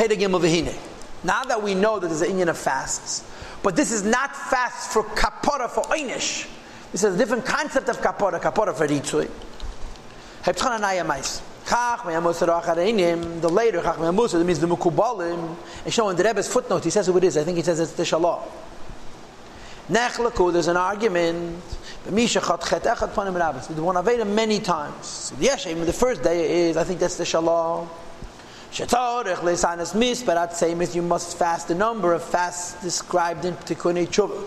Of Now that we know that there's an Indian of fasts, but this is not fast for kapora for einish. This is a different concept of kapora, kapora for ritzui. The later Chach means the Mukubalim, and showing the Rebbe's footnote, he says who it is. I think he says it's the Shalah. There's an argument. Misha chat chet echad. The one many times. The first day is, I think that's the Shalom. Shetorech leisanas mis, but I'd say you must fast the number of fasts described in Tikkun Tshuva.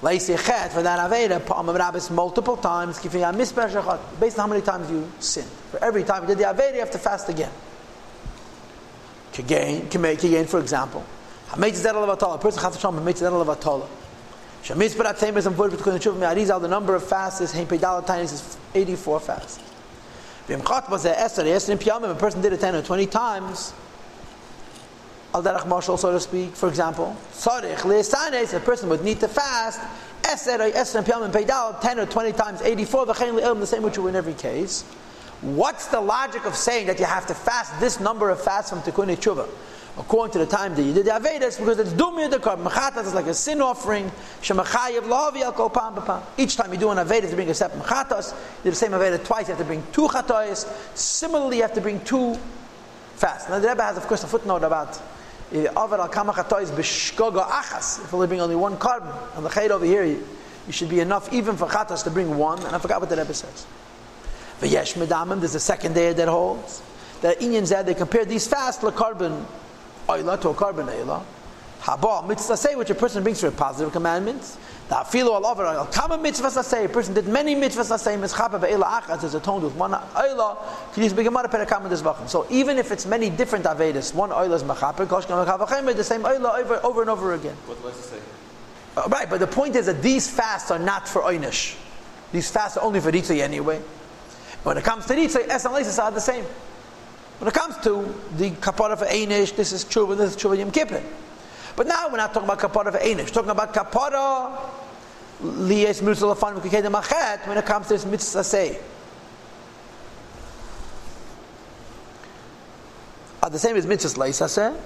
Leisi chet for that Aveda, panim rabbis multiple times, based on how many times you sin. For every time you did the Aveda, you have to fast again. Kagain, Kagain, for example. A person has to show him a Shamis Barat Tamas and Vod B'Tkun Tshuv Me'arizal, the number of fasts is Hein Pedal is 84 fasts. V'imchat was er er a person did it 10 or 20 times. Al Derech Marshal, so to speak, for example. Le'esanes, er a person would need to fast. Esther, Esther in Piyamim, Pedal 10 or 20 times, 84, V'chein Le'ilm, the same which you in every case. What's the logic of saying that you have to fast this number of fasts from Tikkun Tshuva? According to the time that you did the Avedas, because it's Dumya the Korban. Mechatas is like a sin offering. Shemachayev Lahavi Al Kol Pam B'Pam. Each time you do an Avedas, you bring a separate Mechatas. You do the same Avedas twice, you have to bring two Chatois. Similarly, you have to bring two fasts. Now the Rebbe has, of course, a footnote about eh, Avar Al Kama Chatois B'Shkoga Achas. If you bring only one korban, and the Chay over here, you, you, should be enough even for Chatas to bring one. And I forgot what the Rebbe says. V'yesh Medamim, there's a second day that holds. That Inyan said they compare these fasts to korban oila to a korban oila. Haba mitzvah say which a person brings for positive commandments. The afilu al over al kama mitzvah say a person did many mitzvahs say mischapa be'ela achas is atoned with one oila. Kidis begemara perakam desbachim. So even if it's many different avedis, one oila is mechaper kosh kam the same oila over over and over again. What does it say? Uh, right, but the point is that these fasts are not for oinish. These fasts are only for ritzay anyway. When it comes to ritzay, es and are the same. When it comes to the kapara for Einish, this is true, and this is true Yom Kippur. But now we're not talking about kapara for Einish, we're talking about kapara liyes mitzvah lafan v'kiked machet when it comes to this mitzvah say. Are the same as mitzvah leisaseh.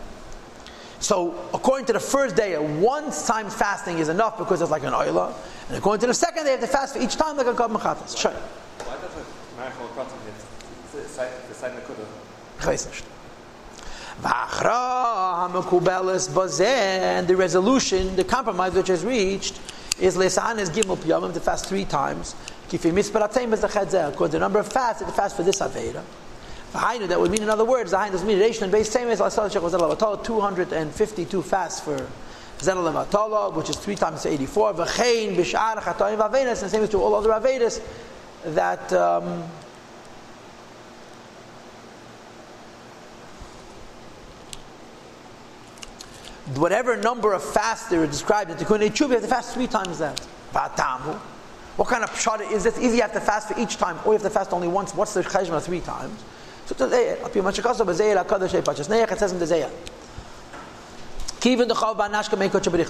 So, according to the first day, one time fasting is enough because it's like an oila. And according to the second day, you have to fast for each time like a kab. Sure. Why does The weiß nicht. And the resolution, the compromise which is reached, is lesan is gimel piyamim to fast three times. Kifi misparatem is the to the number of fasts, to fast for this aveda. V'hainu, that would mean in other words, the doesn't mean relation and base same as Lasal Shech Vazel 252 fasts for Zel Levatala, which is three times 84. V'chein b'sh'ar chatoim v'avedas, and same as to all other avedas, that um, whatever number of fasts they were described in Tikkun Tshuva, you have to fast three times that. What kind of pshat is this? Either you have to fast for each time, or you have to fast only once. What's the cheshma three times? So today, it says in the Zayah.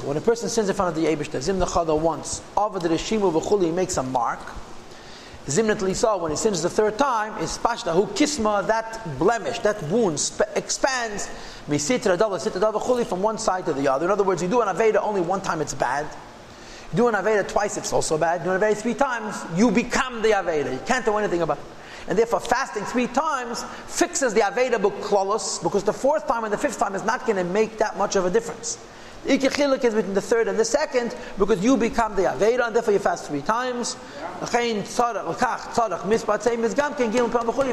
When a person sins in front of the Abishta, Zim Nechada once, over the Reshimu V'chuli, he makes a mark. Zimnat Lisa, when he sins the third time, is Pashta, who kisma, that blemish, that wound sp- expands, misitra dava, sitra dava from one side to the other. In other words, you do an Aveda only one time, it's bad. You do an Aveda twice, it's also bad. You do an Aveda three times, you become the Aveda. You can't do anything about it. And therefore, fasting three times fixes the Aveda book because the fourth time and the fifth time is not going to make that much of a difference. Ikichilik is between the third and the second because you become the Aveda and therefore you fast three times. You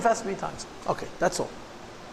fast three times. Okay, that's all.